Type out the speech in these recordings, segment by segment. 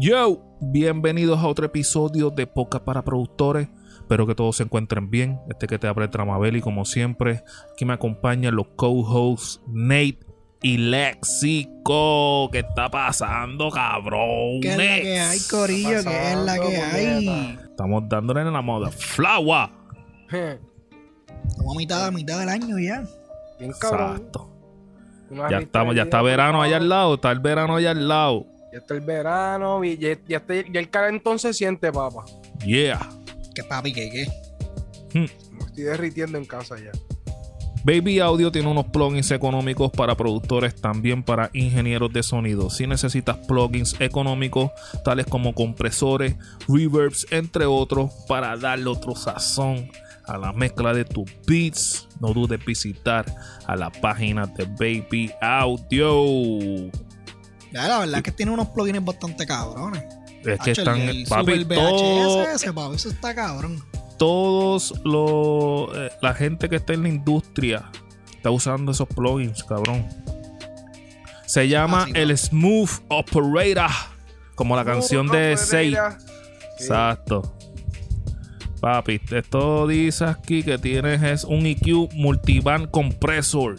Yo, bienvenidos a otro episodio de Poca para Productores. Espero que todos se encuentren bien. Este que te abre el Tramabeli, como siempre. Aquí me acompañan los co-hosts Nate y Lexico. ¿Qué está pasando, cabrón? ¿Qué es la que hay, Corillo? ¿Qué es la que hay? Estamos dándole en la moda. ¡Flower! Estamos a mitad, a mitad del año ya. Bien cabrón. Exacto. Ya estamos, ya está verano allá al lado. Está el verano allá al lado. Ya está el verano. y Ya, ya, está- ya el calentón se siente, papá. Yeah. ¿Qué papi, qué, qué? Me estoy derritiendo en casa ya. Baby Audio tiene unos plugins económicos para productores, también para ingenieros de sonido. Si necesitas plugins económicos, tales como compresores, reverbs, entre otros, para darle otro sazón a la mezcla de tus beats, no dudes visitar a la página de Baby Audio. Ya, la verdad es que tiene unos plugins bastante cabrones. Es que Hacho, están, el, el papi, Super todo- VHS ese, papi, eso está cabrón. todos los eh, la gente que está en la industria está usando esos plugins, cabrón. Se llama Ah, sí, ¿no? el Smooth Operator, como la canción de Sei. Seis. Exacto. Papi, esto dice aquí que tienes es un EQ multiband compressor.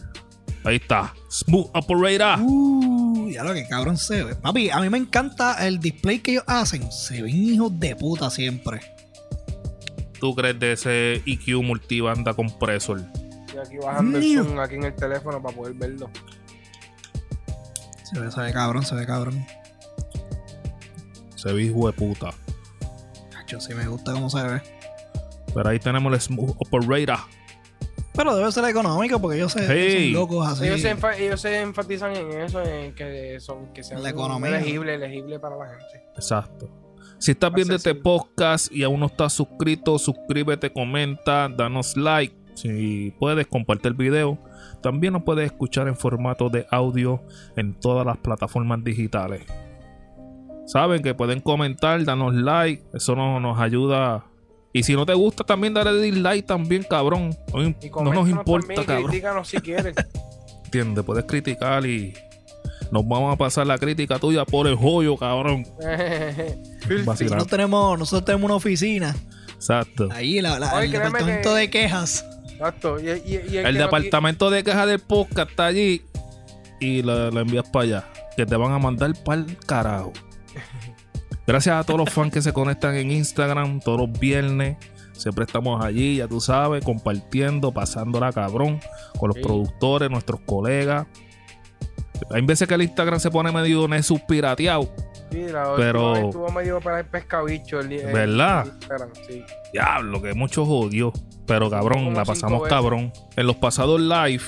Ahí está. Smooth Operator. Uh, ya lo que cabrón se ve. Papi, a mí me encanta el display que ellos hacen. Se ven hijos de puta siempre. ¿Tú crees de ese EQ multibanda compressor? Y aquí bajando el zoom aquí en el teléfono para poder verlo. Se ve, se ve cabrón, se ve cabrón. Se ve hijo de puta. Hacho, sí me gusta cómo se ve. Pero ahí tenemos el Smooth Operator. Pero debe ser económico porque ellos, se, ellos Hey. son locos así. Ellos, se enfa- ellos se enfatizan en eso, en que son que sean La economía. elegible, elegible para la gente. Exacto. Si estás viendo este podcast y aún no estás suscrito, suscríbete, comenta, danos like. Si puedes, comparte el video. También nos puedes escuchar en formato de audio en todas las plataformas digitales. Saben que pueden comentar, danos like. Eso no- nos ayuda. Y si no te gusta, también dale dislike también, cabrón. No, im- Y no nos importa, también, cabrón. Critícanos si quieres. ¿Entiendes? Puedes criticar y nos vamos a pasar la crítica tuya por el joyo, cabrón. Nosotros tenemos, nosotros tenemos una oficina. Exacto. Ahí, la, la- Oye, el departamento que- de quejas. Exacto. Y, y- y el, El que no departamento de quejas del podcast está allí y lo, lo envías para allá. Que te van a mandar para el carajo. Gracias a todos los fans que se conectan en Instagram todos los viernes. Siempre estamos allí, ya tú sabes, compartiendo, pasándola cabrón con los Sí. productores, nuestros colegas. Hay veces que el Instagram se pone medio Nessus pirateado. Sí, la Pero- estuvo medio para el pescabicho. El, el- ¿Verdad? el Instagram, sí. Diablo, que mucho jodió. Pero cabrón, la pasamos cabrón. En los pasados live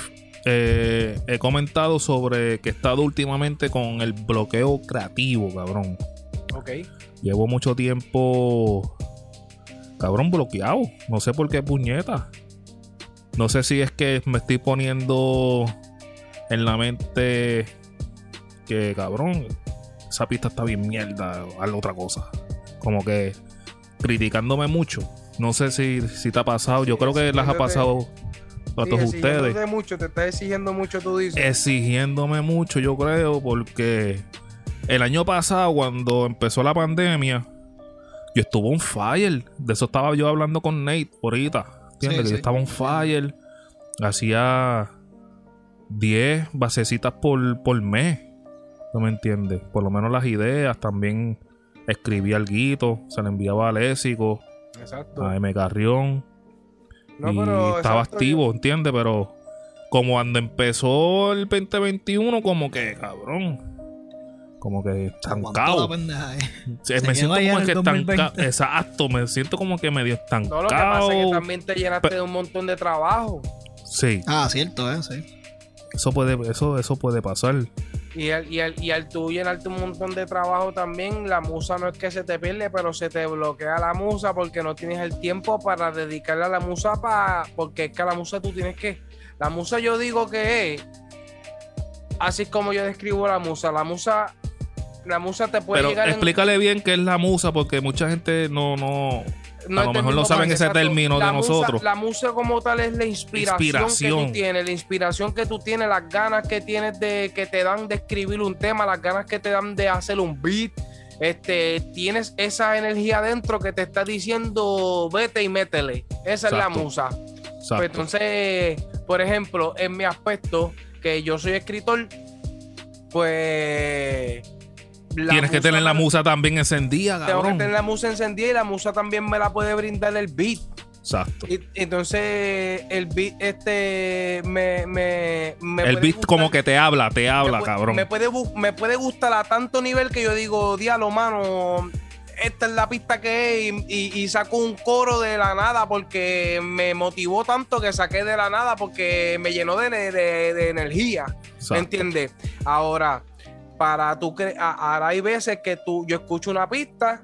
eh, he comentado sobre que he estado últimamente con el bloqueo creativo, cabrón. Ok. Llevo mucho tiempo, cabrón, bloqueado. No sé por qué puñeta. No sé si es que me estoy poniendo en la mente que, cabrón, esa pista está bien mierda algo otra cosa. Como que criticándome mucho. No sé si, si te ha pasado. Yo Sí, creo que las ha pasado a Sí, todos exigiéndote ustedes. mucho, te está exigiendo mucho, tú dices. Exigiéndome mucho, yo creo, porque el año pasado, cuando empezó la pandemia, yo estuve on fire. De eso estaba yo hablando con Nate ahorita. ¿Entiendes? Sí, que sí. yo estaba on fire. Hacía 10 basecitas por, por mes. ¿No me entiendes? Por lo menos las ideas. También escribía algo. Se le enviaba a Lésico, Exacto. a M. Carrión. No, y pero estaba exacto, activo, ¿entiendes? Pero como cuando empezó el 2021, como que, cabrón. Como que estancado. pendeja, eh. Sí, Se me siento como que estancado. 2020. Exacto, me siento como que medio No, estancado. lo que pasa es que también te llenaste Pe- de un montón de trabajo. Sí, Ah, cierto, eh, sí. eso puede, eso, eso puede pasar. Y al, y, al, y al tú llenarte un montón de trabajo también, la musa no es que se te pierde, pero se te bloquea la musa porque no tienes el tiempo para dedicarle a la musa para. Porque es que a la musa tú tienes que. La musa yo digo que es. Así es como yo describo la musa. La musa. La musa te puede Pero llegar en- explícale bien qué es la musa, porque mucha gente no, no. no a lo mejor no saben ese exacto. término de musa- nosotros. La musa como tal es la inspiración, que tú tienes, la inspiración que tú tienes, las ganas que tienes de que te dan de escribir un tema, las ganas que te dan de hacer un beat, este, tienes esa energía adentro que te está diciendo vete y métele. Esa es la musa. Pues entonces, por ejemplo, en mi aspecto, que yo soy escritor, pues. Tienes que tener la musa también encendida, Tengo que cabrón. tener la musa encendida y la musa también me la puede brindar el beat. Exacto. Y, entonces, el beat, este. Me, me, me El beat gustar- como que te habla, te habla, cabrón. Me puede, me puede gustar a tanto nivel que yo digo, diablo, mano. Esta es la pista que es, y, y- y saco un coro de la nada porque me motivó tanto que saqué de la nada porque me llenó de, de- de energía. ¿Me Exacto. entiendes? Ahora, para tú cre- a- ahora hay veces que tú, yo escucho una pista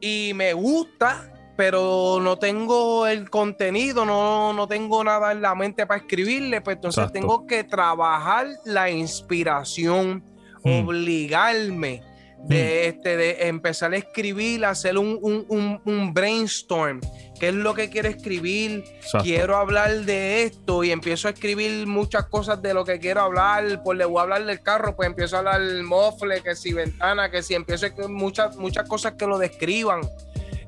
y me gusta, pero no tengo el contenido, no, no tengo nada en la mente para escribirle, pues entonces Exacto. tengo que trabajar la inspiración, Mm. obligarme de, este, de empezar a escribir, hacer un, un- un- un brainstorm. ¿Qué es lo que quiero escribir? Exacto. quiero hablar de esto y empiezo a escribir muchas cosas de lo que quiero hablar, pues le voy a hablar del carro, pues empiezo a hablar mofle, que si ventana, que si empiezo a escribir muchas, muchas cosas que lo describan.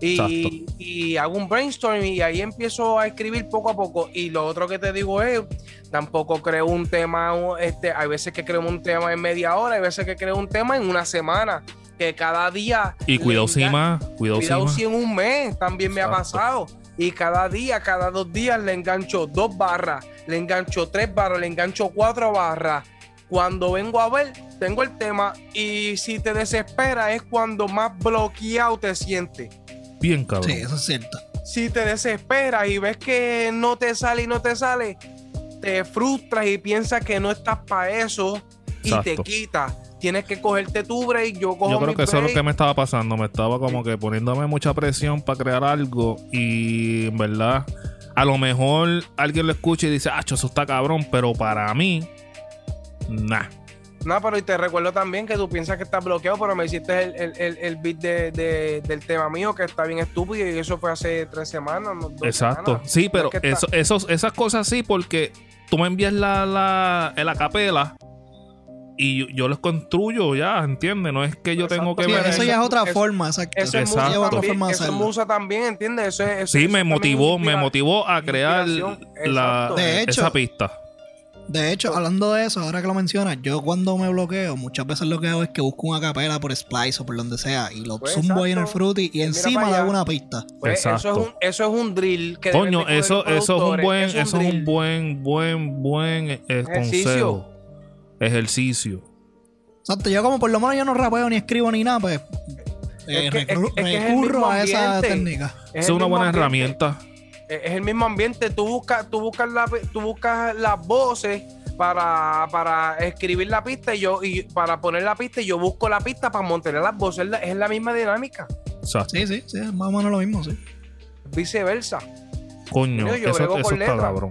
Y, y hago un brainstorm y ahí empiezo a escribir poco a poco. Y lo otro que te digo es, tampoco creo un tema, este, hay veces que creo un tema en media hora, hay veces que creo un tema en una semana, que cada día... Y cuidado si más, cuidado si Cuidado más. si en un mes también me ha pasado. Y cada día, cada dos días le engancho dos barras, le engancho tres barras, le engancho cuatro barras. Cuando vengo a ver, tengo el tema. Y si te desespera es cuando más bloqueado te sientes. Bien, cabrón. Sí, eso es cierto. Si te desesperas y ves que no te sale y no te sale, te frustras y piensas que no estás para eso y te quitas. Tienes que cogerte tu break. Yo cojo Yo creo mi que eso es lo que me estaba pasando. Me estaba como que poniéndome mucha presión para crear algo. Y en verdad, a lo mejor alguien lo escucha y dice, ah, eso está cabrón. Pero para mí, nah. No, pero y te recuerdo también que tú piensas que estás bloqueado, pero me hiciste el, el, el, el beat de, de- del tema mío que está bien estúpido y eso fue hace tres semanas. no, Exacto. semanas. Sí, pero es que está- eso, esos, esas cosas sí, porque tú me envías la, la, el acapela y yo, yo los construyo ya, ¿entiendes? No es que yo tengo que Exacto. Sí, ver. eso ya es otra forma, exacto. Eso es Exacto. musa otra también, forma de eso es hacerlo. musa también, ¿entiendes? Eso es, eso- Sí, eso me motivó, me motivó a crear la, exacto. De hecho, esa pista. De hecho, hablando de eso, ahora que lo mencionas, yo cuando me bloqueo, muchas veces lo que hago es que busco una capela por Splice o por donde sea y lo Pues, zumbo ahí en el exacto. Fruity y encima le hago una pista. Pues eso, es Exacto. un, eso es un drill que Coño, eso, eso es un buen, es un eso es un buen, buen, buen eh, Ejercicio. consejo. Ejercicio. Exacto, yo como por lo menos yo no rapeo ni escribo ni nada, pues eh, Es que- recurro, es que es a esa técnica. Es una buena ambiente. herramienta. Es es el mismo ambiente. Tú buscas, tú buscas, la, tú buscas las voces para, para escribir la pista y yo y para poner la pista y yo busco la pista para montar las voces. Es la, es la misma dinámica. Exacto. Sí, sí, sí, es más o menos lo mismo, sí. Viceversa. Coño, yo eso, está cabrón.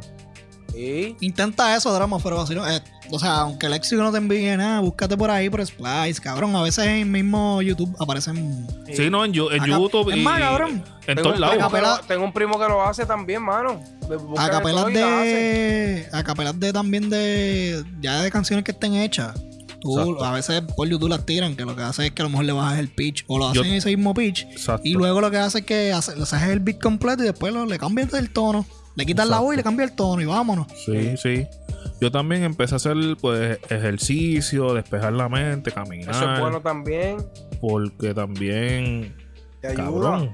Sí. Intenta eso, drama, pero así no- eh, o sea, aunque el léxico no te envíe nada, búscate por ahí por Splice, cabrón. A veces en el mismo YouTube aparecen. Sí, no, en, en YouTube es y más, cabrón. en Tengo todos lados. Acapela- tengo un primo que lo hace también, mano. Busca A de capelas todo y la hace. de. A capelas de también de. Ya de canciones que estén hechas. Tú, Exacto. a veces por YouTube las tiran, que lo que hace es que a lo mejor le bajas el pitch o lo hacen en ese mismo pitch. Exacto. Y luego lo que hace es que hace, le haces el beat completo y después lo- le cambias el tono. Le quitas la voz y le cambias el tono y vámonos. Sí, sí. Yo también empecé a hacer pues ejercicio, despejar la mente, caminar. Eso es bueno también. Porque también, Te ayuda. cabrón,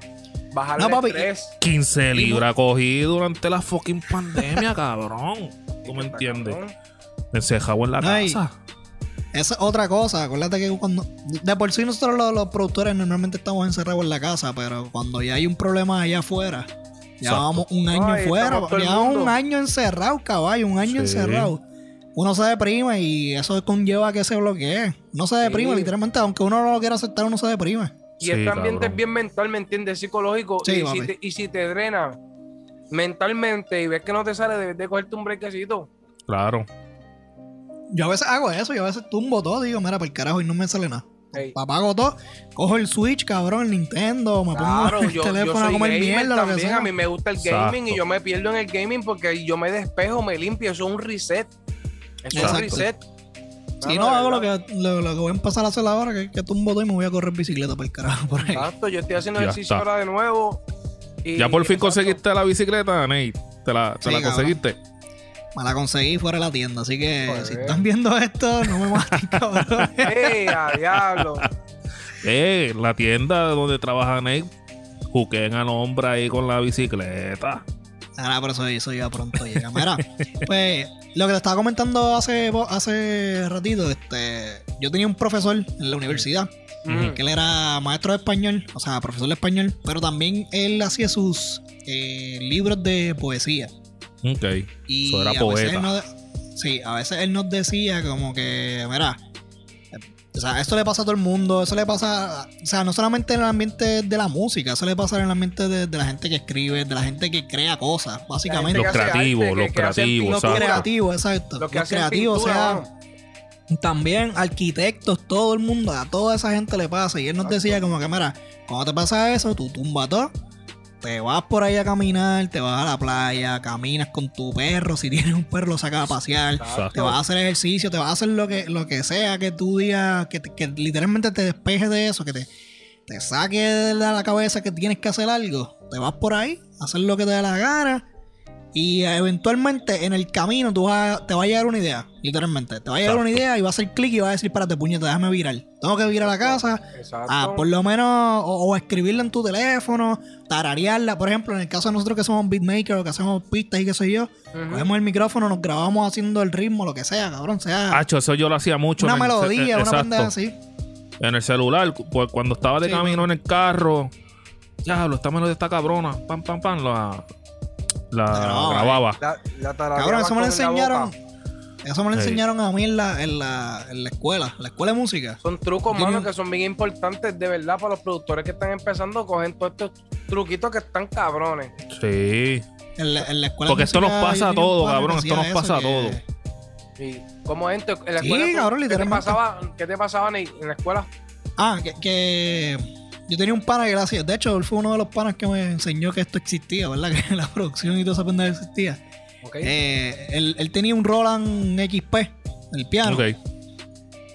Bajar No, papi, estrés. 15 libras cogí durante la fucking pandemia, cabrón. ¿Tú me entiendes? Encejado en la Ay. casa. Esa es otra cosa. Acuérdate que cuando. De por sí, nosotros los, los productores normalmente estamos encerrados en la casa, pero cuando ya hay un problema allá afuera, vamos un año Ay, fuera. Llevamos un año encerrado, caballo, un año Sí. encerrado. Uno se deprime y eso conlleva a que se bloquee. No se deprime, Sí. literalmente, aunque uno no lo quiera aceptar, uno se deprime. Y Sí, este ambiente cabrón. es bien mental, ¿me entiendes? Psicológico. Sí, y, si te, y si te drena mentalmente y ves que no te sale, debes de cogerte un brequecito. Claro. Yo a veces hago eso, yo a veces tumbo todo, digo, mira, para el carajo y no me sale nada. Ey. Apago todo, cojo el Switch, cabrón, el Nintendo, me Claro, pongo el yo, yo teléfono a comer gamer mierda, lo que también. sea. A mí me gusta el gaming Exacto. y yo me pierdo en el gaming porque yo me despejo, me limpio. Eso es un reset. Eso es un reset. Si no, hago lo que, lo, lo que voy a empezar a hacer ahora, que, que tumbo todo y me voy a correr bicicleta para el carajo por ahí. Exacto, yo estoy haciendo Ya ejercicio está. ahora de nuevo. y- Ya por fin exacto. conseguiste la bicicleta, Nate. Te la, te Sí, la cabrón. Me la conseguí fuera de la tienda, así que Joder. si están viendo esto, no me maten, cabrón. ¡Ey, a diablo! Eh, la tienda donde trabaja Nate. Juquen al hombre ahí con la bicicleta. Ahora, por eso, eso ya pronto llega. Mira, pues lo que te estaba comentando hace, hace ratito, este, yo tenía un profesor en la universidad, Mm. que él era maestro de español, o sea, profesor de español, pero también él hacía sus eh, libros de poesía. Ok. Y Eso era a veces poeta. él nos- sí, a veces él nos decía como que, mira, o sea, esto le pasa a todo el mundo, eso le pasa, o sea, no solamente en el ambiente de la música, eso le pasa en el ambiente de, de la gente que escribe, de la gente que crea cosas, básicamente. Los creativos, arte, los que- creativos, Los creativos, exacto. Los creativos, o sea, también arquitectos, todo el mundo, a toda esa gente le pasa. Y él nos Exacto. decía como que, mira, cuando te pasa eso, tú tumba todo, te vas por ahí a caminar, te vas a la playa, caminas con tu perro, si tienes un perro lo sacas a pasear, Exacto. te vas a hacer ejercicio, te vas a hacer lo que, lo que sea que tú digas, que, te- que literalmente te despejes de eso, que te, te saque de la cabeza que tienes que hacer algo. Te vas por ahí, a hacer lo que te dé la gana. Y eventualmente en el camino tú vas a- te va a llegar una idea, literalmente. Te va a llegar una Exacto. idea y va a hacer clic y va a decir, espérate, puñeta, déjame virar. Tengo que virar a la casa. Exacto. Ah, por lo menos, o, o escribirla en tu teléfono, tararearla. Por ejemplo, en el caso de nosotros que somos beatmakers o que hacemos pistas y qué sé yo, Ujú. cogemos el micrófono, nos grabamos haciendo el ritmo, lo que sea, cabrón, sea Hacho, eso yo lo hacía mucho. una melodía, eh, una exacto. pendeja así. En el celular, pues cuando estaba de Sí, camino en el carro, ya, lo esta melodía está cabrona, pam, pam, pam, la, la La grababa. La, la Cabrón, eso me lo enseñaron. Eso me lo Sí. enseñaron a mí en la, en la, en la escuela, la escuela de música. Son trucos, mano, que son bien importantes de verdad para los productores que están empezando. Cogen todos estos truquitos que están cabrones. Sí. En la, en la escuela Porque de esto nos pasa a todos, cabrón, esto nos pasa a que- todos. Y como gente en la Sí, escuela. tú- cabrón, ¿qué te pasaba, ¿Qué te pasaba en la escuela? Ah, que, que yo tenía un pana que lo hacía. De hecho, él fue uno de los panas que me enseñó que esto existía, ¿verdad? Que la producción y toda esa pendeja existía. Ok. Eh, él, él tenía un Roland XP, el piano. Ok.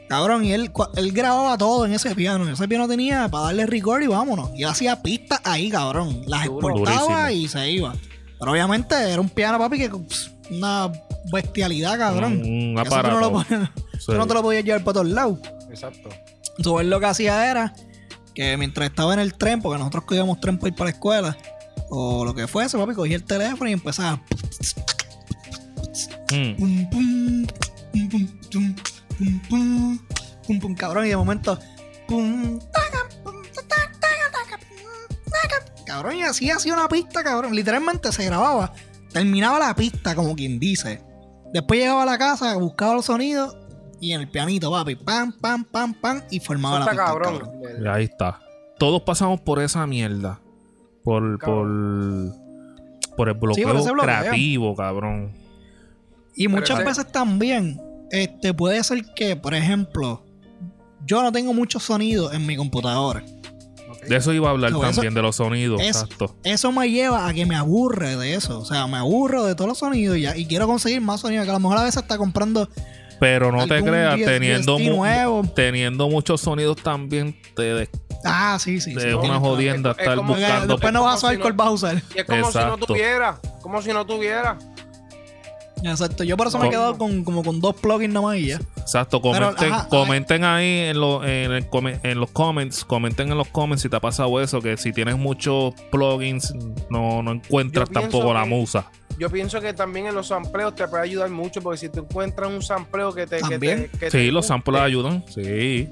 Cabrón, y él, él grababa todo en ese piano. Ese piano tenía para darle record y vámonos. Y él hacía pistas ahí, cabrón. Las Duro. exportaba Durísimo. y se iba. Pero obviamente era un piano, papi, que pss, una bestialidad, cabrón. Un, un Eso tú no, lo aparato. podías- Sí. tú no te lo podías llevar para todos lados. Exacto. Entonces él lo que hacía era que mientras estaba en el tren, porque nosotros cogíamos tren para ir para la escuela, o lo que fuese, papi, cogía el teléfono y empezaba. Mm. Pum, pum, pum, pum, tum, pum, pum, pum, pum, cabrón, y de momento. Pum. Cabrón, y así hacía una pista, cabrón. Literalmente se grababa. Terminaba la pista, como quien dice. Después llegaba a la casa, buscaba los sonidos y en el pianito, papi, pam, pam, pam, pam, y formaba Eso la pista. cabrón. ahí está. Todos pasamos por esa mierda. Por, por, por el bloqueo creativo, cabrón. Y muchas veces también, este, puede ser que, por ejemplo, yo no tengo muchos sonidos en mi computadora. De eso iba a hablar No, eso- también, de los sonidos. eso- Exacto. Eso me lleva a que me aburre de eso. O sea, me aburro de todos los sonidos y, ya, y quiero conseguir más sonidos. Que a lo mejor a veces está comprando Pero no te creas, teniendo, mu- nuevo. teniendo muchos sonidos también te des- Ah, sí, sí. es una jodienda Es- es estar como- Porque buscando. después no vas a saber si cuál no- vas a usar. Y es como si no tuviera. Como si no tuviera. Exacto. Yo por eso me he quedado con, como con dos plugins nomás y ya. Exacto, Pero, comenten, ajá, comenten ahí en, lo- en, el come- en los comments, comenten en los comments si te ha pasado eso, que si tienes muchos plugins no, no encuentras tampoco la que- musa. Yo pienso que también en los sampleos te puede ayudar mucho, porque si tú encuentras un sampleo que te. que te- que Sí, te los samples ayudan. Sí.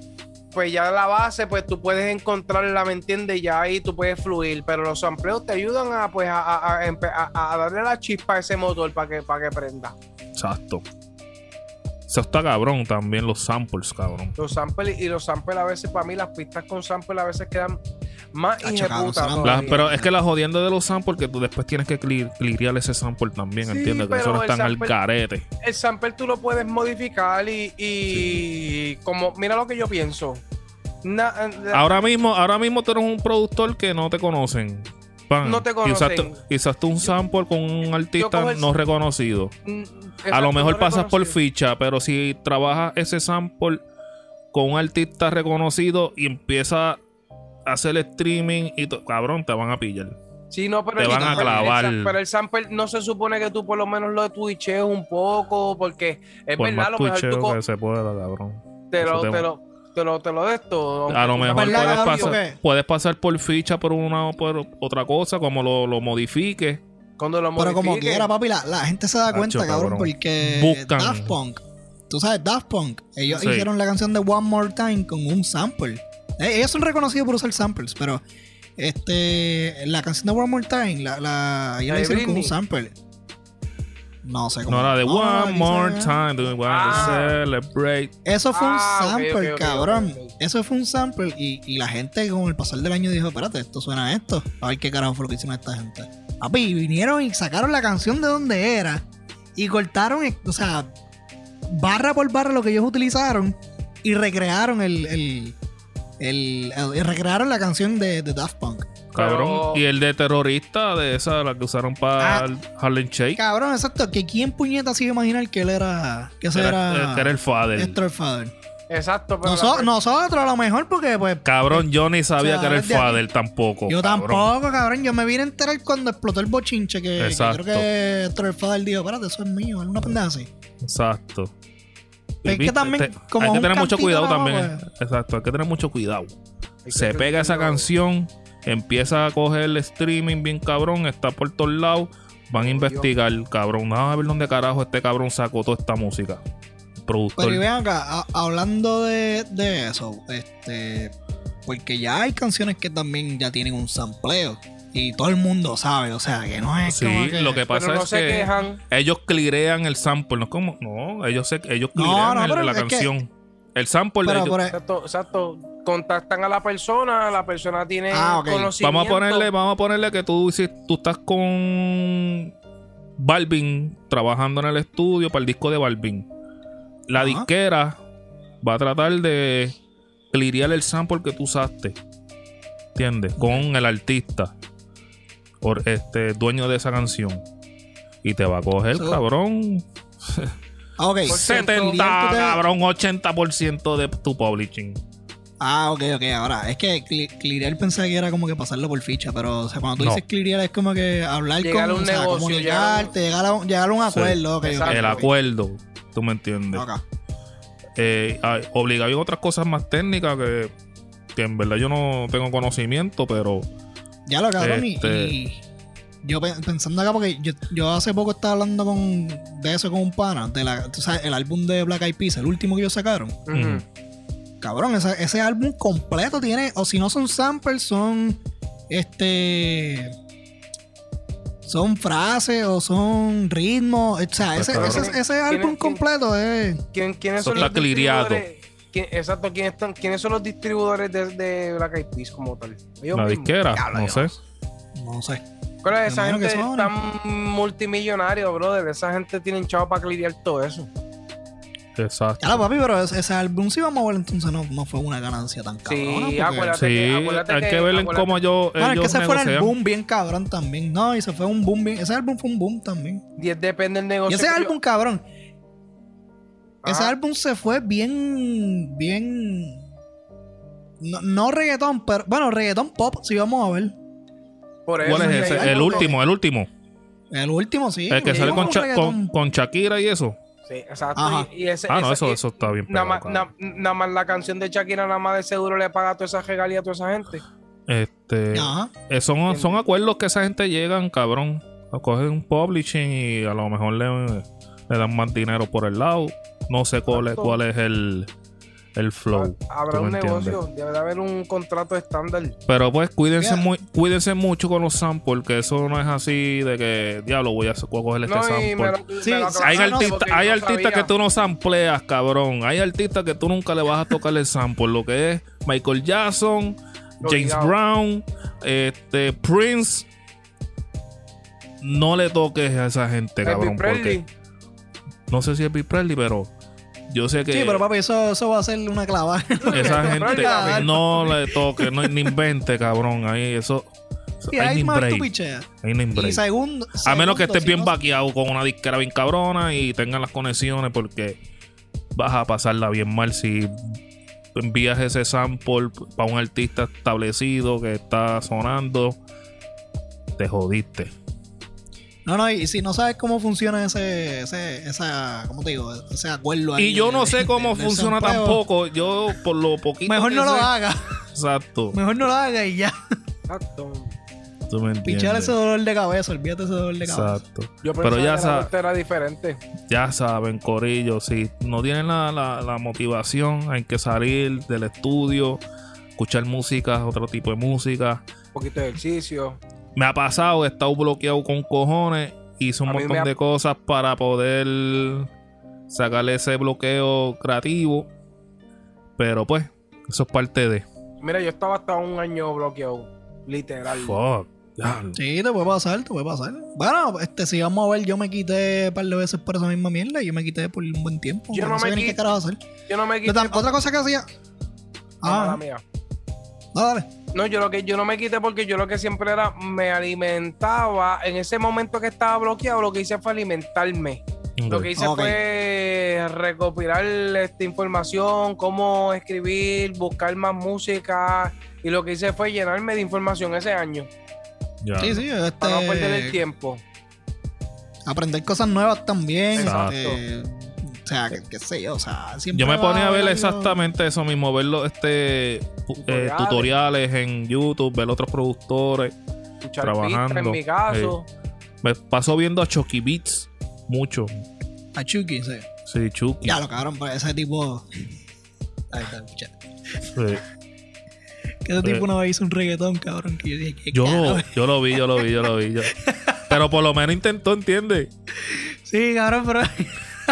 Pues ya la base, pues tú puedes encontrarla, ¿me entiendes? Ya ahí tú puedes fluir. Pero los sampleos te ayudan a, pues, a, a- a empe- a- a darle la chispa a ese motor para que, para que prenda. Exacto. Eso está cabrón también, los samples, cabrón. Los samples y los samples a veces, para mí, las pistas con samples a veces quedan más La- todavía. pero es que la jodienda de los samples que tú después tienes que cli- clirear ese sample también, Sí, ¿entiendes? Que eso no el está en el sample- carete. el sample tú lo puedes modificar y, y como, mira lo que yo pienso. Na- eh, Ahora mismo, ahora mismo tú eres un productor que no te conocen. Pan. No te conocen. y usaste un sample con un artista el- no reconocido. mm, a lo mejor no pasas por ficha, pero si trabajas ese sample con un artista reconocido y empieza hacer streaming y to- cabrón, te van a pillar. Sí, no, pero Te el van a sample- clavar. el pero el sample no se supone que tú por lo menos lo twitchees un poco, porque es Por verdad, lo mejor tú que se pueda, cabrón. te lo, te lo, te lo, te lo de esto. A lo mejor ¿Verdad, puedes pasar, puedes pasar por ficha por una o por otra cosa, como lo, lo modifiques. Cuando lo Pero como modifique. quiera, papi, la, la gente se da Hacho, cuenta, cabrón, cabrón. porque Buscan. Daft Punk, tú sabes, Daft Punk, ellos Sí. hicieron la canción de One More Time con un sample. Eh, ellos son reconocidos por usar samples, pero este la canción de One More Time, la, la, ellos ¿La hicieron con un sample. No sé cómo. No, la de no, One More Time, do we want Ah. to celebrate. Eso fue Ah, un ok, sample, cabrón. Eso fue un sample y, y la gente con el pasar del año dijo, espérate, esto suena a esto. A ver qué carajo fue lo que hicieron esta gente. Papi, y vinieron y sacaron la canción de donde era y cortaron, o sea, barra por barra lo que ellos utilizaron y recrearon el, el, el- el- recrearon la canción de, de Daft Punk. Cabrón. Pero- Y el de terrorista, de esa, la que usaron para Ah. el Harlem Shake. Cabrón, exacto, que quién puñeta se iba a imaginar que él era, que ese Era, era, que era el father. Héctor Father. Exacto, pero. La- nosotros a lo mejor porque pues Cabrón, yo ni sabía O sea, que era el father tampoco. Yo cabrón. tampoco, cabrón. Yo me vine a enterar cuando explotó el bochinche que, que creo que Héctor Father dijo, espérate, eso es mío, es una pendeja así. Exacto. Es que viste, también, como hay que tener mucho cuidado también. pues. Exacto, hay que tener mucho cuidado. hay Se pega esa cuidado. canción, empieza a coger el streaming bien cabrón, está por todos lados. Van a investigar, cabrón. Vamos a ver dónde carajo este cabrón sacó toda esta música. Productor. Pero y ven acá, a- hablando de, de eso, este, porque ya hay canciones que también ya tienen un sampleo y todo el mundo sabe, o sea, que no es Sí, como que... lo que pasa Pero no es se que quejan. ellos clearean el sample, no es como, no, ellos se, ellos No, clearean no, el- la que- canción. El sample de ellos- ahí- Exacto, exacto. Contactan a la persona, la persona tiene Ah, conocimiento. Vamos a ponerle, vamos a ponerle que tú, hiciste- tú estás con Balvin trabajando en el estudio para el disco de Balvin. La Ajá. disquera va a tratar de clearear el sample que tú usaste. ¿Entiendes? Con el artista. Por este dueño de esa canción. Y te va a coger, So- cabrón. Ah, ok. Por 70, Clear to the- cabrón, 80% de tu publishing. Ah, ok, ok. Ahora, es que clearear pensé que era como que pasarlo por ficha, pero o sea, cuando tú No. dices clearear es como que hablar Llegar con un o sea, negocio, comunicarte, llegar a, un- llegar a un Sí. acuerdo. Exacto. el acuerdo. ¿Tú me entiendes? Ok. eh, hay- obligado en otras cosas más técnicas que, que en verdad yo no tengo conocimiento, pero Ya lo cabrón, y- Este- y, yo pe- pensando acá, porque yo, yo hace poco estaba hablando con, de eso con un pana, de la, el álbum de Black Eyed Peas, el último que ellos sacaron. Ujú. Cabrón, ese, ese álbum completo tiene, o si no son samples, son este. Son frases o son ritmos. O sea, ese, Pues, ese, cabrón. ese álbum ¿Quién- quién- completo es. ¿Quién- ¿Quiénes son está los? ¿Quién- exacto, ¿quiénes, están, ¿quiénes son los distribuidores de, de Black Eyed Peas como tal? Ellos la disquera, no yo sé. No sé. ¿Cuál es Me esa gente? que son. Tan multimillonario, brother. Esa gente tiene chavo para cliriar todo eso. Exacto. Claro, papi, pero ese, ese álbum, si vamos a ver, entonces no, no fue una ganancia tan cabrona. porque- acuérdate. Sí, que- acuérdate hay que- que ver cómo yo, Bueno, es que ese fue el boom bien cabrón también. No, y se fue un boom bien. Ese álbum fue un boom también. Y depende del Y negocio. ese que yo- álbum, Ese Ajá. álbum se fue bien. Bien. No, no reggaetón, pero. Bueno, reggaetón pop, si vamos a ver. Por eso, ¿Cuál es ese? El último, el último. El último, sí. El que sale con, con, con Shakira y eso. Sí, exacto. Ajá. Y, y ese, Ah, no, ese- eso, y- eso está bien Nada más, na- nada más la canción de Shakira, nada más de seguro le paga toda esa regalía a toda esa gente. Este, Ajá. eh, son, son acuerdos que esa gente llegan, cabrón. A coger un publishing y a lo mejor le, le dan más dinero por el lado. No sé cuál es, cuál es el, el flow. Habrá ¿tú un negocio, debe de haber un contrato estándar. Pero pues cuídense, muy, cuídense mucho con los samples, que eso no es así de que, diablo, voy a, voy a coger este No, sample. lo- Sí, Hay, artistas, hay artistas que tú no sampleas, cabrón. Hay artistas que tú nunca le vas a tocar el sample. Lo que es Michael Jackson, James Obligado. Brown, este, Prince. No le toques a esa gente, cabrón. Porque no sé si es Presley, pero yo sé que Sí, pero papi, eso, eso va a ser una clavada. esa gente no le toque, no, ni invente, cabrón. Ahí eso. Y Ahí ahí no más hay tú break. picheas. Ahí no hay Y segundo. A menos que estés si bien no- vaqueado con una disquera bien cabrona y tengan las conexiones porque vas a pasarla bien mal si envías ese sample para un artista establecido que está sonando. Te jodiste. No, no, y si no sabes cómo funciona ese, ese, esa, ¿cómo te digo? Ese acuerdo ahí Y yo no sé cómo funciona tampoco. Yo, por lo poquito. Mejor que no lo haga. Exacto. Mejor no lo haga y ya. Exacto. Tú me Pichar entiendes. ese dolor de cabeza, olvídate ese dolor de cabeza. Exacto. Yo Pero pensaba ya que la sabes. vuelta era diferente. Ya saben, Corillo, si no tienen la, la- la motivación, hay que salir del estudio, escuchar música, otro tipo de música. Un poquito de ejercicio. Me ha pasado, he estado bloqueado con cojones, hice un A montón ha- de cosas para poder sacarle ese bloqueo creativo. Pero pues, eso es parte de. Mira, yo estaba hasta un año bloqueado. Literal. Fuck. Sí, te puede pasar, te puede pasar. Bueno, este, si vamos a ver, yo me quité un par de veces por esa misma mierda y yo me quité por un buen tiempo. Yo no me quité- qué carajo hacer. Yo no me quité. Otra cosa que hacía. Ah, Ah, mía. No, dale. No, yo lo que yo no me quité porque yo lo que siempre era me alimentaba. En ese momento que estaba bloqueado, lo que hice fue alimentarme. Lo que hice fue recopilar esta información, cómo escribir, buscar más música. Y lo que hice fue llenarme de información ese año. Ya. Sí, sí, este, Para no perder el tiempo. aprender cosas nuevas también. Exacto. este, o sea, que, qué sé yo, o sea, siempre Yo me ponía a ver exactamente eso mismo, ver los este, eh, Tutoriales. en YouTube, ver otros productores. Escuchar Trabajando, en mi caso. Me paso viendo a Chucky Beats mucho. A Chucky, sí. Sí, Chucky. Ya lo cabrón, pero ese tipo. Ahí está, escucha. Sí. Que ese tipo una vez hizo un reggaetón, cabrón. Que yo dije, ¿qué Yo, yo lo vi, yo lo vi, yo lo vi. yo- Pero por lo menos intentó, ¿entiendes? Sí, cabrón, pero.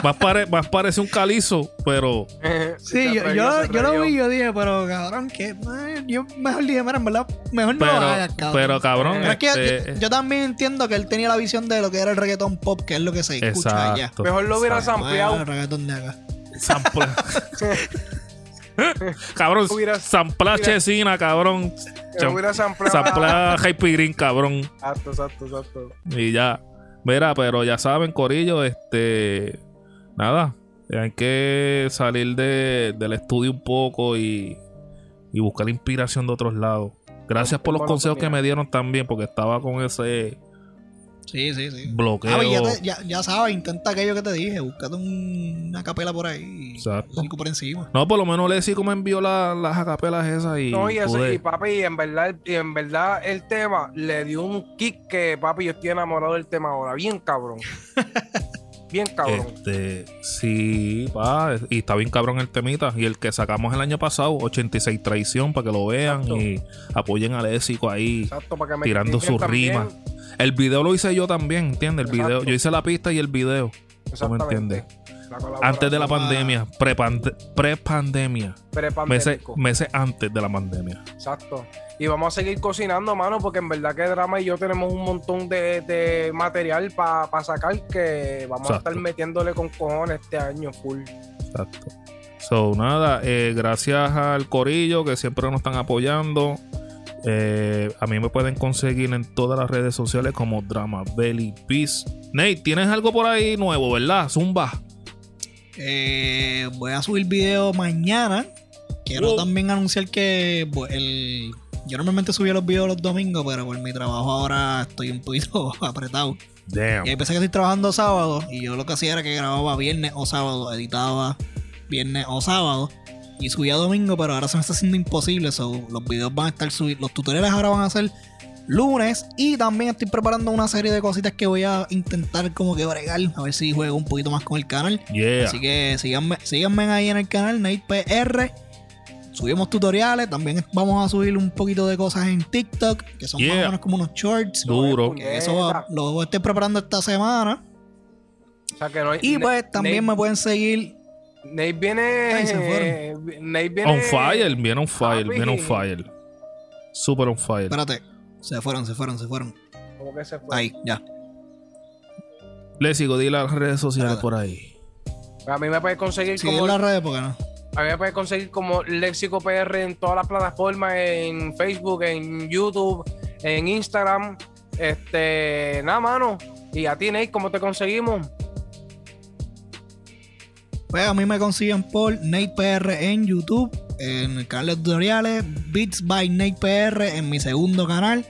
Más, pare- más parece un calizo, pero Sí, yo, yo, yo lo vi, yo dije, pero cabrón, que. eh, Yo mejor dije, mira, en verdad, mejor no pero, lo hagas, cabrón. pero cabrón, Pero es que yo- este, yo, yo también entiendo que él tenía la visión de lo que era el reggaetón pop, que es lo que se escucha allá. Mejor lo hubiera sampleado. el reggaetón de acá. Sample. cabrón, sampla chesina, cabrón. Me hubiera sampleado. Sampla Hype Green, cabrón. Exacto, exacto, exacto. Y ya. Mira, pero ya saben, Corillo, este. Nada. Hay que salir de- del estudio un poco y, y buscar inspiración de otros lados. Gracias por los consejos que me dieron también, porque estaba con ese Sí, sí, sí. bloqueo. Ah, pues ya, te- ya, ya sabes, intenta aquello que te dije, búscate un- una capela por ahí y Exacto. por encima. No, por lo menos Leslie como envió la- las acapelas esas y. No, y, eso, pude- y papi, en verdad, y en verdad el tema le dio un kick que, papi, yo estoy enamorado del tema ahora. Bien cabrón. Bien cabrón. Este, sí, pa, y está bien cabrón el temita. Y el que sacamos el año pasado, 86 Traición, para que lo vean Exacto. y apoyen al Lésico ahí. Exacto, para que me tirando sus también. rimas. El video lo hice yo también, ¿entiendes? El video, yo hice la pista y el video. ¿No me entiendes? Antes de la pandemia, pre-pande- pre-pandemia. Meses, meses antes de la pandemia. Exacto. Y vamos a seguir cocinando, mano, porque en verdad que Drama y yo tenemos un montón de, de material para sacar que vamos a estar metiéndole con cojones este año full. Exacto. So, nada, eh, gracias al Corillo que siempre nos están apoyando. Eh, a mí me pueden conseguir en todas las redes sociales como Drama Belly Peace. Nate, tienes algo por ahí nuevo, ¿verdad? Zumba. Eh, voy a subir video mañana. Quiero Wow. también anunciar que pues, el, yo normalmente subía los videos los domingos, pero por mi trabajo ahora estoy un poquito apretado. Damn. Y veces que estoy trabajando sábado y yo lo que hacía era que grababa viernes o sábado, editaba viernes o sábado y subía domingo, pero ahora se me está haciendo imposible. So, los videos van a estar subidos, los tutoriales ahora van a ser lunes y también estoy preparando una serie de cositas que voy a intentar como que bregar, a ver si juego un poquito más con el canal. Yeah. Así que síganme, síganme ahí en el canal Nate PR. Subimos tutoriales, también vamos a subir un poquito de cosas en TikTok, que son más o menos como unos shorts. Duro. Eso lo estoy preparando esta semana. O sea que no hay- Y pues también Nate- me pueden seguir. Nate viene. Ay, se Nate viene. On fire, viene on fire, Papi. viene on fire. Super on fire. Espérate. Se fueron, se fueron, se fueron. ¿Cómo que se fue? Ahí, ya. Le sigo, di las redes sociales Nada. por ahí. A mí me puedes conseguir Sigue como. en las redes porque no. A mí me puedes conseguir como Léxico PR en todas las plataformas, en Facebook, en YouTube, en Instagram. Este, nada, mano. Y a ti, Nate, ¿cómo te conseguimos? Pues a mí me consiguen por NatePR en YouTube, en el canal de tutoriales, Beats by NatePR en mi segundo canal,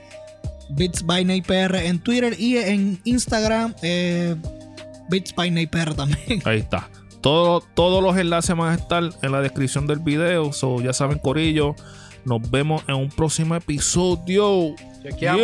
Beats by Naipr en Twitter y en Instagram, eh, by Naipr también. Ahí está. Todo, todos los enlaces van a estar en la descripción del video. So, ya saben, Corillo. Nos vemos en un próximo episodio. Chequeamos.